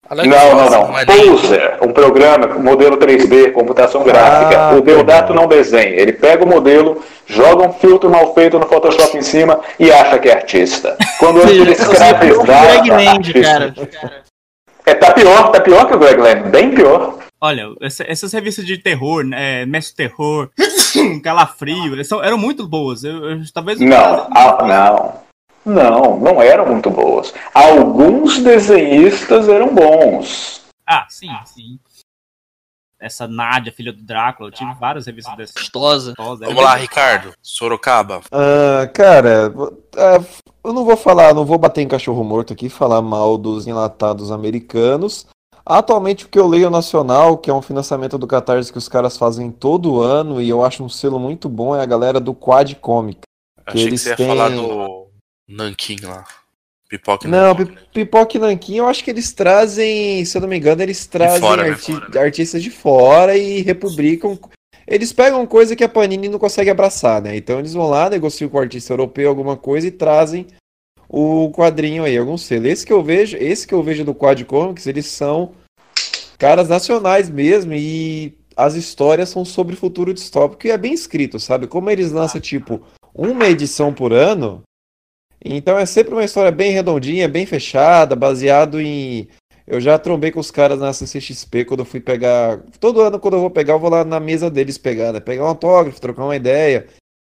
Alex não, não, Ross não. é nem- Poser, um programa, modelo 3D, computação gráfica. Ah, o Deodato não desenha. Ele pega o modelo, joga um filtro mal feito no Photoshop em cima e acha que é artista. Quando ele Greg Land, artista. cara. É, tá pior, tá pior que o Greg Land, bem pior. Olha, essa- essas revistas de terror, né, Mestre Terror, Calafrio, são, eram muito boas. Eu, eu- talvez Não, ah, não. Não, não eram muito boas. Alguns desenhistas eram bons. Ah, sim, sim. Essa Nádia, filha do Drácula, eu tive várias revistas dessas. Gostosa. Vamos lá, Ricardo. Sorocaba. Ah, cara, ah, eu não vou falar, não vou bater em cachorro morto aqui, falar mal dos enlatados americanos. Atualmente o que eu leio é nacional, que é um financiamento do Catarse que os caras fazem todo ano e eu acho um selo muito bom, é a galera do Quad Comic. Achei que eles você ia têm- falar do Nankin lá. Pipoca Não, Pi- Pipoca e Nanquim, eu acho que eles trazem, se eu não me engano, eles trazem fora, né? arti- artistas de fora e republicam. Eles pegam coisa que a Panini não consegue abraçar, né? Então eles vão lá, negociam com o artista europeu alguma coisa e trazem o quadrinho aí, algum selo. Esse que eu vejo, esse que eu vejo do Quad Comics, eles são caras nacionais mesmo e as histórias são sobre futuro distópico e é bem escrito, sabe? Como eles lançam tipo uma edição por ano, então é sempre uma história bem redondinha, bem fechada, baseado em. Eu já trombei com os caras na CCXP quando eu fui pegar. Todo ano, quando eu vou pegar, eu vou lá na mesa deles pegar, né? Pegar um autógrafo, trocar uma ideia.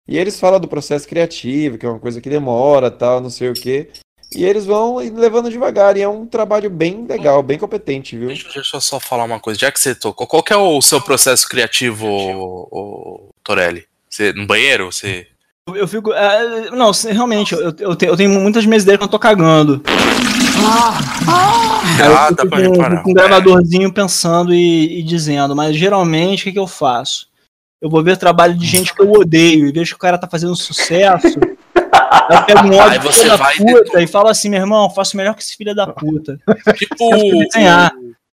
E eles falam do processo criativo, que é uma coisa que demora, tal, não sei o quê. E eles vão levando devagar. E é um trabalho bem legal, bem competente, viu? Deixa eu só falar uma coisa. Já que você tocou, qual que é o seu processo criativo, ô, ô, Torelli? Você, no banheiro? Você. Eu, eu fico. é, não, realmente, eu, eu, tenho, eu tenho muitas minhas ideias quando eu tô cagando. Aí eu Ah, fico dá pra com, reparar. com um gravadorzinho pensando e, e dizendo, mas geralmente o que, que eu faço? Eu vou ver trabalho de gente que eu odeio e vejo que o cara tá fazendo sucesso. aí eu pego um Aí ódio filho da vai puta e falo assim, meu irmão, faço melhor que esse filho da puta. Tipo. Eu desenhar.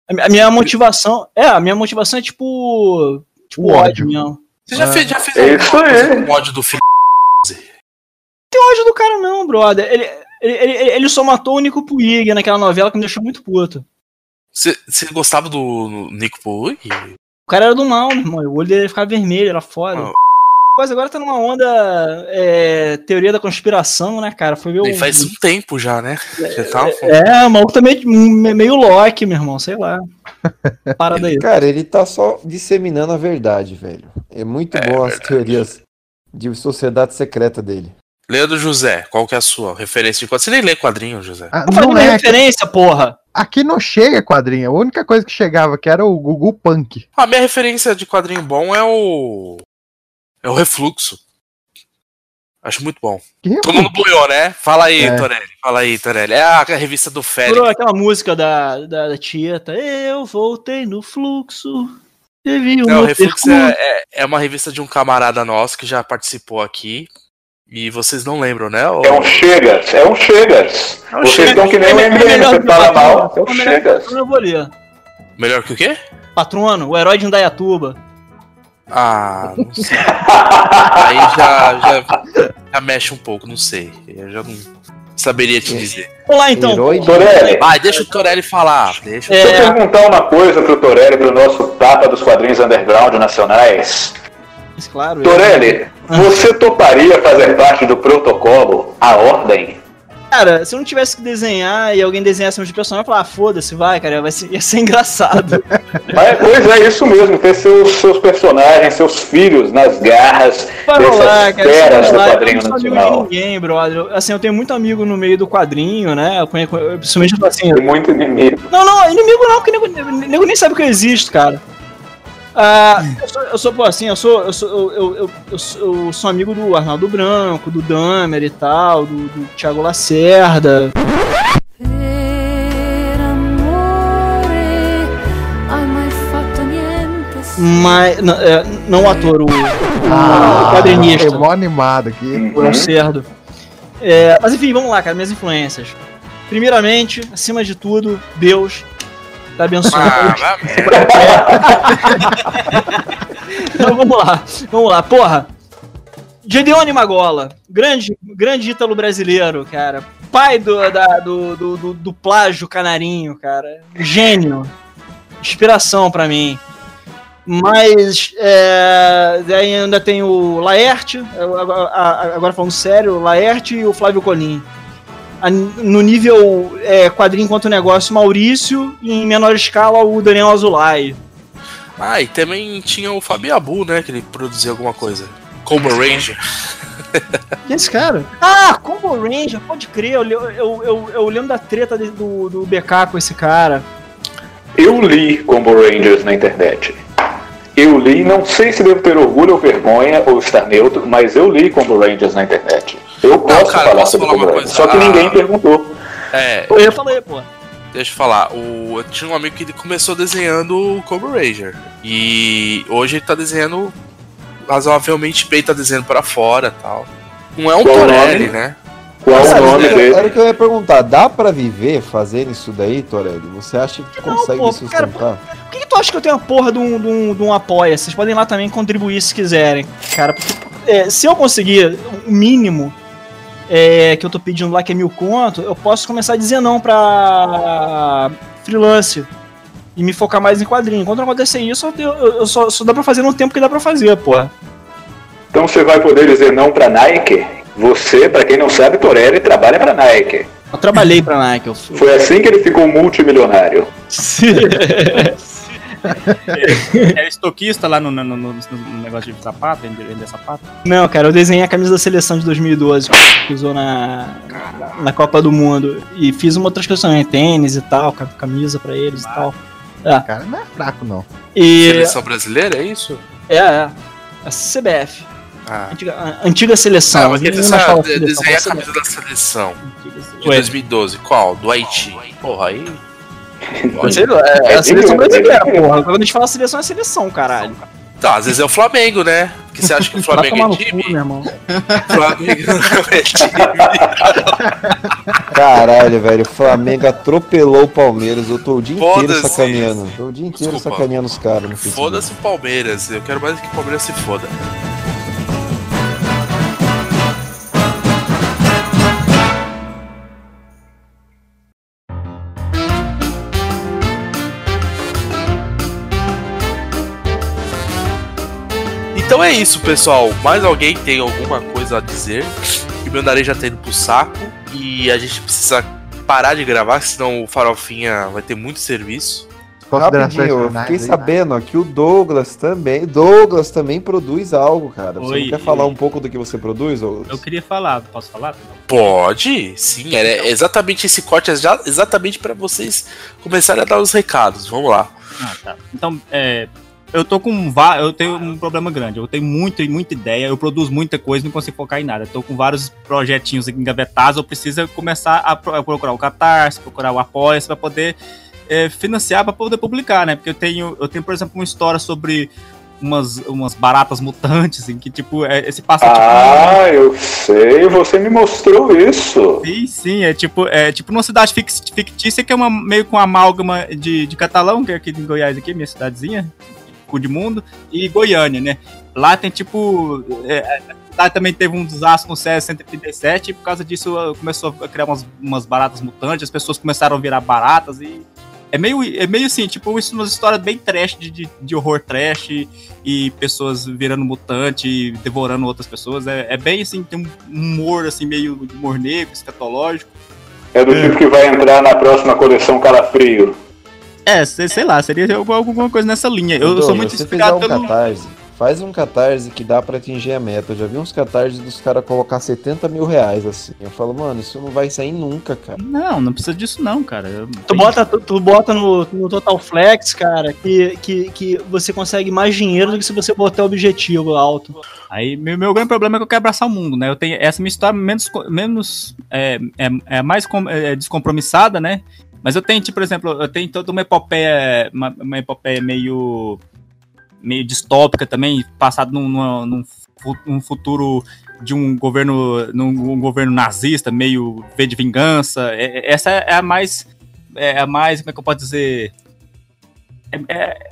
A mi- A minha motivação. É, a minha motivação é tipo. Tipo O ódio ódio. mesmo. Você já fez, já fez É alguma isso aí. ódio do filho? Tem ódio do cara, não, brother. Ele, ele, ele, ele só matou o Nico Puig naquela novela que me deixou muito puto. Você, gostava do Nico Puig? O cara era do mal, meu irmão. O olho dele ficava vermelho, era foda. Ah. Mas agora tá numa onda é, teoria da conspiração, né, cara? Foi meu. E faz um tempo já, né? Já tá É, o maluco tá meio, meio Loki, meu irmão, sei lá. Parada aí. Cara, ele tá só disseminando a verdade, velho. É muito bom as teorias de sociedade secreta dele. Leandro José, qual que é a sua referência de quadrinho? Você nem lê quadrinho, José. Ah, não é, referência, porra. aqui não chega quadrinho. A única coisa que chegava aqui era o Gugu Punk. A minha referência de quadrinho bom é o. É o Refluxo. Acho muito bom. Que Todo mundo boiou, né? Fala aí, É. Torelli. Fala aí, Torelli. É a revista do Félix. Lembrou aquela música da, da, da Tieta. Eu voltei no fluxo. Teve um Não, o Refluxo é, é, é uma revista de um camarada nosso que já participou aqui. E vocês não lembram, né? O- É um Chegas, é um Chegas. É um Vocês Chegas. estão que nem o É MDM, melhor você fala mal, é um É melhor que Chegas. Patrono, Eu vou ler. Melhor que o quê? Patrono, o herói de Indaiatuba. Ah, não sei. Aí já, já, já mexe um pouco, não sei. Eu já não saberia te dizer. Vamos lá então. Herói Torelli, Vai, deixa o Torelli falar. Deixa o É. deixa eu perguntar uma coisa pro Torelli, pro nosso tapa dos quadrinhos underground nacionais. Mas, Claro. Torelli, você toparia fazer parte do protocolo A Ordem? Cara, se eu não tivesse que desenhar e alguém desenhasse meus personagens, eu ia falar, ah, foda-se, vai, cara, vai ser, ia ser engraçado. Mas, pois é, isso mesmo, ter seus, seus personagens, seus filhos nas garras Vai dessas cara, isso feras do. Eu quadrinho não sou amigo de nacional. ninguém, brother. Eu- Assim, eu tenho muito amigo no meio do quadrinho, né? Eu conheço, eu- principalmente assim. Tem muito inimigo. Não, não, inimigo não, porque nego, nego nem sabe que eu existo, cara. Ah, eu, sou, eu sou, pô, assim, eu sou, eu sou, eu, eu, eu, eu sou, amigo do Arnaldo Branco, do Damer e tal, do, do Thiago Lacerda. Mas, não, é, não o ator, o, o Ah, quadrinista. é mó animado aqui. O Cerdo. É, mas enfim, vamos lá, cara, minhas influências. Primeiramente, acima de tudo, Deus tá abençoando. Ah. Então vamos lá, vamos lá, porra. Gedeone Magola, grande, grande ítalo brasileiro, cara. Pai do, da- do, do, do, do plágio canarinho, cara. Gênio. Inspiração pra mim. Mas é, daí ainda tem o Laerte, agora falando sério, o Laerte e o Flávio Colim. No nível é, quadrinho enquanto negócio, Maurício, e em menor escala, o Daniel Azulay. Ah, e também tinha o Fabiabu, né? Que ele produzia alguma coisa. Combo Ranger. Quem é esse cara? Ah, Combo Ranger, pode crer, eu, eu, eu, eu lembro da treta de- do, do BK com esse cara. Eu li Combo Rangers na internet. Eu li, não sei se devo ter orgulho ou vergonha ou estar neutro, mas eu li Combo Rangers na internet. Eu posso cara, falar posso sobre falar Combo uma Rangers, coisa? só que Ah. ninguém perguntou. É, Pô, Eu falei, pô. deixa eu falar. O, eu tinha um amigo que ele começou desenhando o Combo Ranger. E hoje ele tá desenhando razoavelmente bem, tá desenhando pra fora e tal. Não é um Torelli, né? Qual Cara, o nome era- dele? Era o que eu ia perguntar. Dá pra viver fazendo isso daí, Torelli? Você acha que consegue pô, sustentar? Por que, que tu acha que eu tenho a porra de um, de um, de um apoia? Vocês podem ir lá também contribuir se quiserem. Cara, porque, é, se eu conseguir o mínimo é, que eu tô pedindo lá, que é mil conto, eu posso começar a dizer não pra freelance. E me focar mais em quadrinho. Quando acontecer isso, eu, eu- eu só, só dá pra fazer no tempo que dá pra fazer, porra. Então você vai poder dizer não pra Nike? Você, pra quem não sabe, Torelli trabalha pra Nike. Eu trabalhei pra Nike. Eu fui... Foi assim que ele ficou multimilionário. É estoquista lá no, no, no- no- negócio de sapato, vender, vender sapato. Não, cara, eu desenhei a camisa da seleção de 2012 que usou na, na Copa do Mundo. E fiz uma outras coisas também, tênis e tal, ca- camisa pra eles e tal. É. Cara, não é fraco, não. E. Seleção brasileira, é isso? É, é. A CBF. Ah. Antiga, a antiga seleção. Ah, mas quer dizer, mais fala de- seleção, desenhar a camisa da seleção de Ué. 2012. Qual? Do Haiti. Porra, aí. Sei lá, é a seleção brasileira, porra. Quando a gente fala seleção, é seleção, caralho. Tá, às vezes é o Flamengo, né? Porque você acha que o Flamengo é time? cu, meu irmão. Flamengo não é time. Caralho, velho, o Flamengo atropelou o Palmeiras. Eu tô o dia inteiro sacaneando. Tô o dia inteiro Desculpa. sacaneando os caras. Foda-se o Palmeiras. Eu quero mais que o Palmeiras se foda. Então é isso, pessoal. Mais alguém tem alguma coisa a dizer? Que meu nariz já tá indo pro saco e a gente precisa parar de gravar, senão o Farofinha vai ter muito serviço. Rapidinho, eu fiquei sabendo ó, que o Douglas também. Douglas também produz algo, cara. Você Oi, não quer falar um pouco do que você produz, Douglas? Eu queria falar, posso falar? Pode, sim. É exatamente esse corte, é já, exatamente para vocês começarem a dar os recados. Vamos lá. Ah, tá. Então, é, eu tô com eu tenho um problema grande. Eu tenho muita muita ideia, eu produzo muita coisa, não consigo focar em nada. Eu tô com vários projetinhos engavetados, eu preciso começar a, pro- a procurar o Catarse, procurar o Apoia para poder é, financiar para poder publicar, né? Porque eu tenho, eu tenho, por exemplo, uma história sobre umas, umas baratas mutantes em que tipo é, esse passa tipo Ah, eu sei, você me mostrou isso. Sim, sim, é tipo, é tipo numa cidade fictícia que é uma, meio com amálgama de, de Catalão, que é aqui em Goiás, aqui, minha cidadezinha, cu de mundo, e Goiânia, né? Lá tem tipo. é, cidade também teve um desastre com o CS 137 e por causa disso uh, começou a criar umas, umas baratas mutantes, as pessoas começaram a virar baratas e. É meio, é meio assim, tipo, isso umas histórias bem trash, de, de, de horror trash e, e pessoas virando mutante e devorando outras pessoas. É, é bem assim, tem um humor assim, meio humor negro, escatológico. É do tipo que vai entrar na próxima coleção Calafrio. É, sei, sei lá, seria alguma, coisa nessa linha. Eu Douglas, sou muito inspirado um pelo. catarse, faz um catarse que dá pra atingir a meta. Eu já vi uns catarses dos caras colocar 70 mil reais assim. Eu falo, mano, isso não vai sair nunca, cara. Não, não precisa disso não, cara. Eu- Tu bota, tu, tu bota no, no Total Flex, cara, que, que, que você consegue mais dinheiro do que se você botar objetivo alto. Aí, meu, meu grande problema é que eu quero abraçar o mundo, né? Eu tenho essa minha história menos, co- menos é, é, é mais com- é, descompromissada, né? Mas eu tenho, tipo, por exemplo, eu tenho toda uma epopeia, uma, uma epopeia meio, meio distópica também, passado num, num, num futuro de um governo, num, um governo nazista, meio V de vingança. É- é- essa é a mais, é a mais, como é que eu posso dizer? É- é-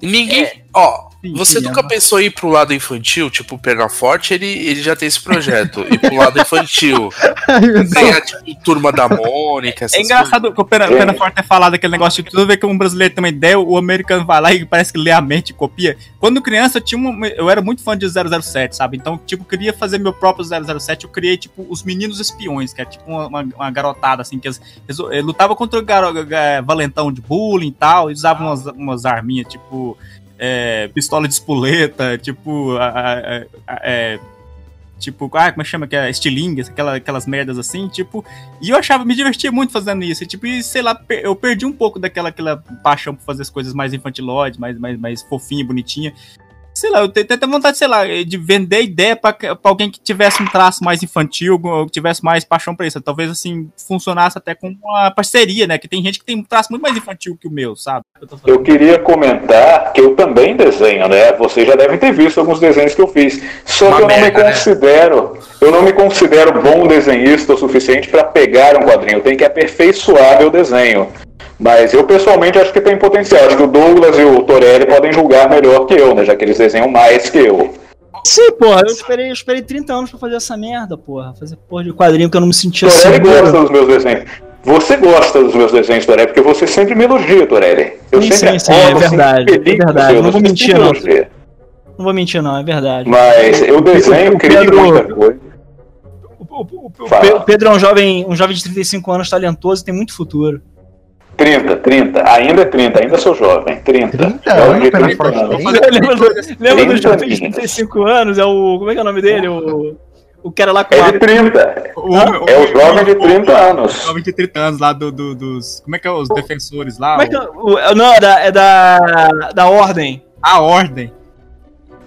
Ninguém. Ó, sim, você sim, nunca é pensou em ir pro lado infantil? Tipo, o Perna Forte, ele, ele já tem esse projeto. ir pro lado infantil. tem a tipo, turma da Mônica, essas É engraçado que o Pena, Pena Forte ter falado aquele negócio de tudo ver que um brasileiro tem uma ideia, o americano vai lá e parece que lê a mente e copia. Quando criança, eu, tinha uma, eu era muito fã de 007, sabe? Então, tipo, queria fazer meu próprio 007. Eu criei, tipo, os Meninos Espiões, que é tipo uma, uma, uma garotada, assim, que eles, eles, lutavam contra o garo, eh, valentão de bullying e tal, e usavam umas, umas arminhas, tipo, eh, pistola de espoleta, tipo, a- a- a- é, Tipo, ah, como é chama? Que é estilingues, aquela, aquelas merdas assim, tipo. E eu achava, me divertia muito fazendo isso. E, tipo, e, sei lá, eu perdi um pouco daquela aquela paixão por fazer as coisas mais infantilóides, mais, mais, mais fofinha, bonitinha. Sei lá, eu tenho até vontade, sei lá, de vender ideia pra, pra alguém que tivesse um traço mais infantil, ou que tivesse mais paixão pra isso. Talvez, assim, funcionasse até com uma parceria, né? Que tem gente que tem um traço muito mais infantil que o meu, sabe? Eu. Eu queria comentar que eu também desenho, né? Vocês já devem ter visto alguns desenhos que eu fiz. Só Uma que eu não merda, me né? considero, eu não me considero bom desenhista o suficiente para pegar um quadrinho. Eu tenho que aperfeiçoar meu desenho. Mas eu pessoalmente acho que tem potencial. Acho que o Douglas e o Torelli podem julgar melhor que eu, né? Já que eles desenham mais que eu. Sim, porra, eu esperei, eu esperei 30 anos pra fazer essa merda, porra. Fazer porra de quadrinho que eu não me sentia Torelli gosta seguro. dos meus desenhos. Você gosta dos meus desenhos, Torelli, porque você sempre me elogia, Torelli. Eu Sim, sempre sim, sim, é verdade, é verdade, não vou mentir, não. elogia. Não vou mentir, não, é verdade. Mas eu desenho, O crio Pedro- muita coisa. O Pe- o Pedro é um jovem, um jovem de 35 anos talentoso e tem muito futuro. 30, 30. Ainda é 30, ainda sou jovem. 30. 30 Jovem anos de pela 30 Forte anos. Lembra do, lembra do 30 jovem de aninhos. 35 anos? É o. Como é que é o nome dele? O, o cara lá com É a. de 30. É o jovem de 30 anos. Jovem de 30 anos lá do, do- dos. Como é que é os defensores lá? Como é que é? o- Não, é da, é da. Da Ordem. A Ordem.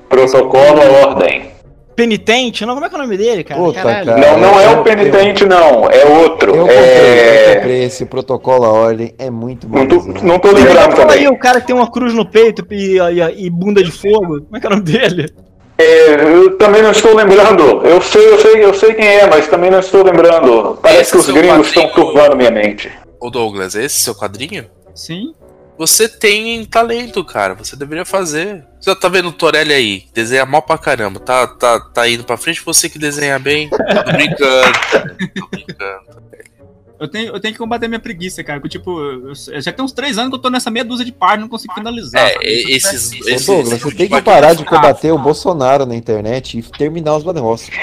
Protocolo ordem. Penitente? Não, como é que é o nome dele, cara? Puta, cara. Não, não é o penitente, não. É outro. Eu comprei, eu É... comprei esse protocolo a ordem, é muito bom. Não tô, não tô lembrando Fala aí, também. o cara que tem uma cruz no peito e, e, e bunda de fogo. Como é que é o nome dele? É, eu também não estou lembrando. Eu sei, eu sei, eu sei quem é, mas também não estou lembrando. Parece Esse que os gringos estão turvando minha mente. Ô Douglas, esse seu quadrinho? Sim. Você tem talento, cara. Você deveria fazer. Você tá vendo o Torelli aí? Desenha mal pra caramba. Tá, tá, tá indo pra frente, você que desenha bem. Tô brincando. Tô brincando. Eu tenho, eu tenho que combater minha preguiça, cara. Porque, tipo, eu, eu já tem uns 3 anos que eu tô nessa meia dúzia de páginas e não consigo finalizar. É, eu esses- tivesse- Ô, esse- Douglas, você tem que parar de ficar- combater o Bolsonaro na internet e terminar os negócios.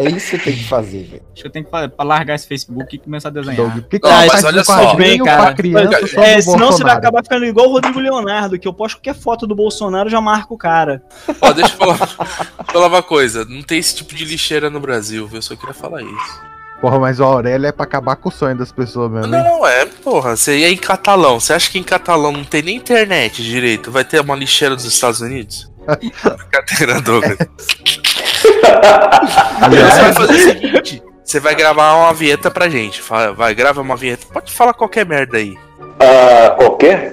É isso que você tem que fazer, velho. Acho que eu tenho que pra largar esse Facebook e começar a desenhar. Doug, por que que Não, mas olha só. Bem, cara. criança É, senão você vai acabar ficando igual o Rodrigo Leonardo, que eu posto qualquer foto do Bolsonaro já marca o cara. Ó, deixa eu falar, falar uma coisa. Não tem esse tipo de lixeira no Brasil, viu? Eu só queria falar isso. Porra, mas o Aurélio é pra acabar com o sonho das pessoas mesmo, hein? Não, é, porra. Você ia em catalão. Você acha que em catalão não tem nem internet direito? Vai ter uma lixeira dos Estados Unidos? Brincadeira, Douglas. Você vai fazer o seguinte: você vai gravar uma vinheta pra gente. Fala- Vai, grava uma vinheta. Pode falar qualquer merda aí. Ah, qualquer?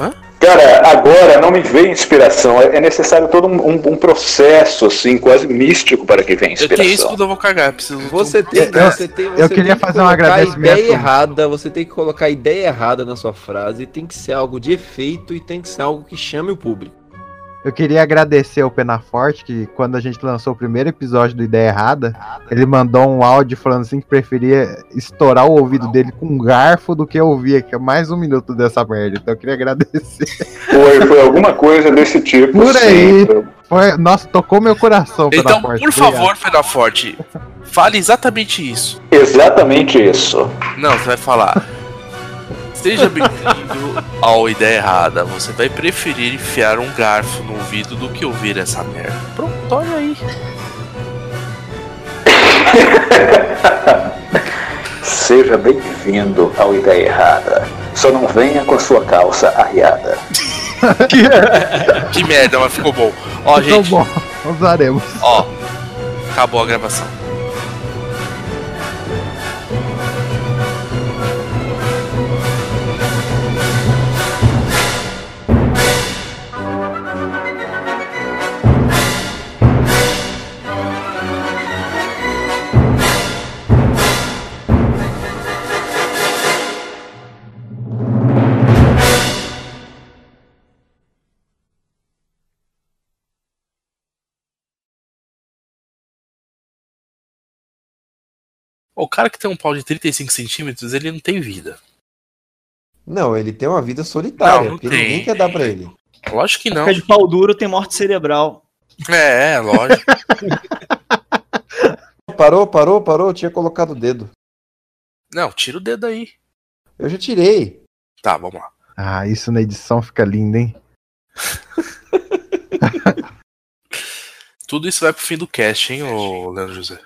Hã? Cara, agora não me veio inspiração. É é necessário todo um, um- um processo, assim, quase místico para que venha Eu tenho isso inspiração. eu vou cagar. Preciso. Você tem, Eu- você tem, eu você queria tem que fazer um agradecimento. ideia errada, você tem que colocar a ideia errada na sua frase, tem que ser algo de efeito e tem que ser algo que chame o público. Eu queria agradecer ao Penaforte, que quando a gente lançou o primeiro episódio do Ideia Errada, ele mandou um áudio falando assim que preferia estourar o ouvido dele com um garfo do que ouvir aqui mais um minuto dessa merda. Então eu queria agradecer. Foi, foi alguma coisa desse tipo. Por sim. aí. Foi, nossa, tocou meu coração, Então, Penaforte. por favor, Fedaforte, fale exatamente isso. Exatamente isso. Não, você vai falar. Seja bem-vindo ao Ideia Errada. Você vai preferir enfiar um garfo no ouvido do que ouvir essa merda. Pronto, olha aí. Seja bem-vindo ao Ideia Errada. Só não venha com a sua calça arriada. Que merda, mas ficou bom. Ó, Então gente, bom, usaremos. ó. Acabou a gravação. O cara que tem um pau de 35 centímetros, ele não tem vida. Não, ele tem uma vida solitária, Não, não porque tem. ninguém quer dar pra ele. Lógico que não. Fica de pau duro, tem morte cerebral. É, é, lógico. Parou, parou, parou, eu tinha colocado o dedo. Não, tira o dedo aí. Eu já tirei. Tá, vamos lá. Ah, isso na edição fica lindo, hein? Tudo isso vai pro fim do cast, hein, ô Leandro José?